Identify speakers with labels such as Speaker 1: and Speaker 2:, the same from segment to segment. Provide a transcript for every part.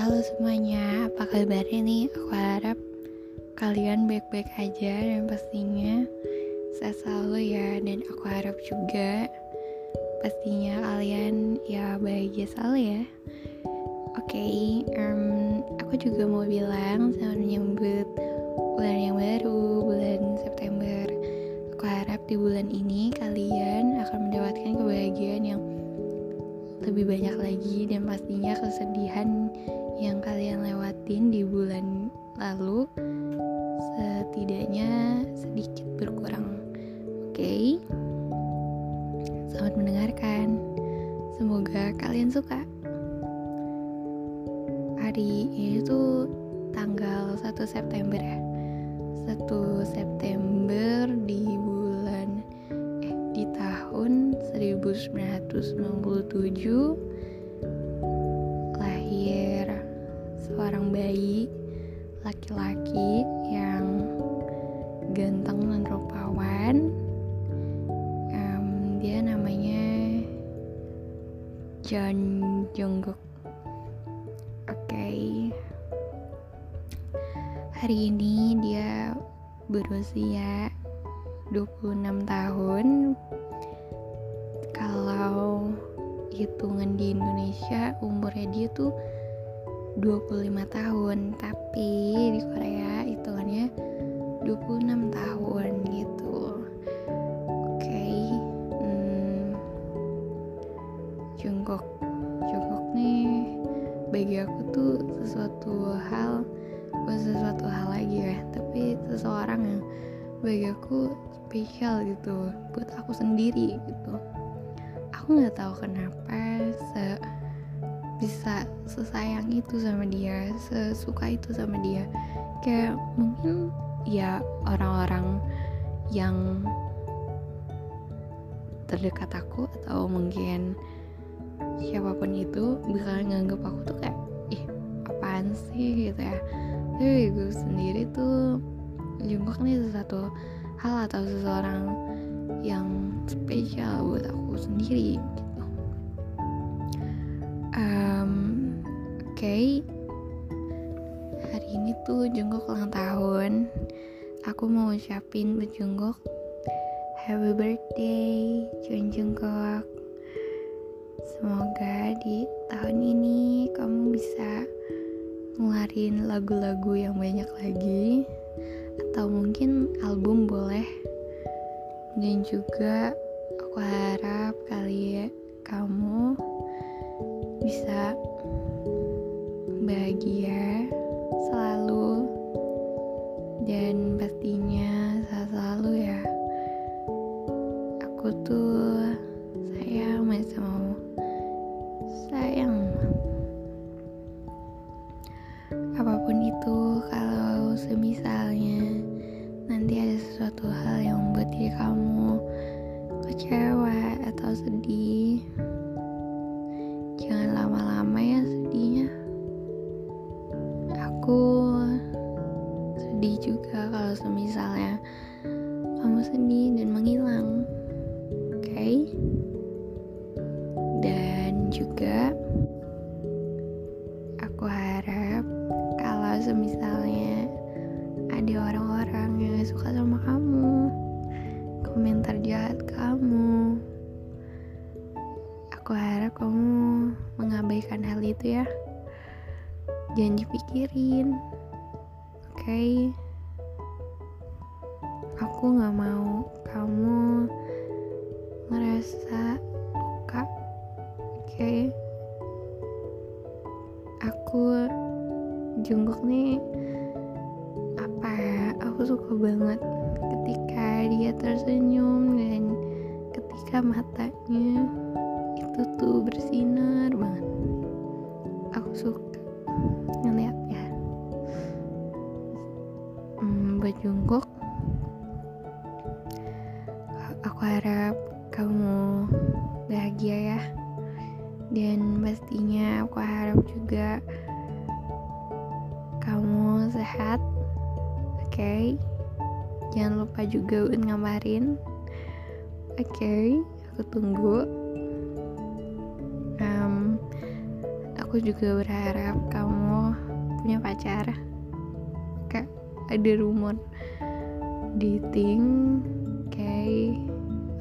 Speaker 1: Halo semuanya, apa kabarnya nih? Aku harap kalian baik-baik aja dan pastinya saya selalu ya dan aku harap juga pastinya kalian ya bahagia selalu ya. Oke, okay, um, aku juga mau bilang selamat menyambut bulan yang baru, bulan September. Aku harap di bulan ini kalian akan mendapatkan kebahagiaan yang lebih banyak lagi dan pastinya kesedihan yang kalian lewatin di bulan lalu setidaknya sedikit berkurang. Oke, okay? selamat mendengarkan. Semoga kalian suka. Hari ini tuh tanggal 1 September ya. 1 September di bulan 1997 lahir seorang bayi laki-laki yang ganteng dan rupawan. Um, dia namanya John Jungkook. Oke. Okay. hari ini dia berusia 26 tahun hitungan di Indonesia umurnya dia tuh 25 tahun tapi di Korea hitungannya 26 tahun gitu oke okay. hmm, Jungkook Jungkook nih bagi aku tuh sesuatu hal bukan sesuatu hal lagi ya tapi seseorang yang bagi aku spesial gitu buat aku sendiri gitu aku nggak tahu kenapa se bisa sesayang itu sama dia sesuka itu sama dia. Kayak mungkin ya orang-orang yang terdekat aku atau mungkin siapa pun itu bisa nganggap aku tuh kayak ih apaan sih? gitu ya. Tapi gue sendiri tuh Jungkook nih sesuatu hal atau seseorang yang spesial buat aku sendiri gitu okay, hari ini tuh Jungkook ulang tahun. Aku mau ucapin buat Jungkook Happy birthday, Jun Jungkook. Semoga di tahun ini kamu bisa ngeluarin lagu-lagu yang banyak lagi atau mungkin album boleh. Dan juga aku harap kali kamu bisa bahagia selalu sedih juga kalau semisalnya kamu sedih dan menghilang oke okay? dan juga aku harap kalau semisalnya ada orang-orang yang gak suka sama kamu komentar jahat kamu aku harap kamu mengabaikan hal itu ya jangan dipikirin okay? aku nggak mau kamu ngerasa luka oke okay? aku jungkuk nih apa ya aku suka banget ketika dia tersenyum dan ketika matanya itu tuh bersinar banget aku suka bahagia ya. Dan pastinya aku harap juga kamu sehat oke? Okay? jangan lupa juga buat ngabarin oke? Okay? aku tunggu. Um, aku juga berharap kamu punya pacar kayak ada rumor dating kayak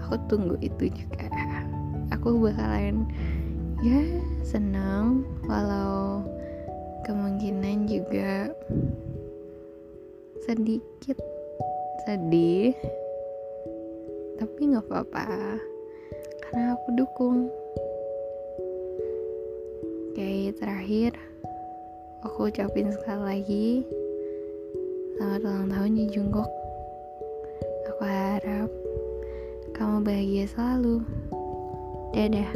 Speaker 1: aku tunggu itu juga aku bakalan ya senang walau kemungkinan juga sedikit sedih. Tapi nggak apa-apa karena aku dukung. Oke terakhir aku ucapin sekali lagi selamat ulang tahun di Jungkook. Aku harap kamu bahagia selalu dadah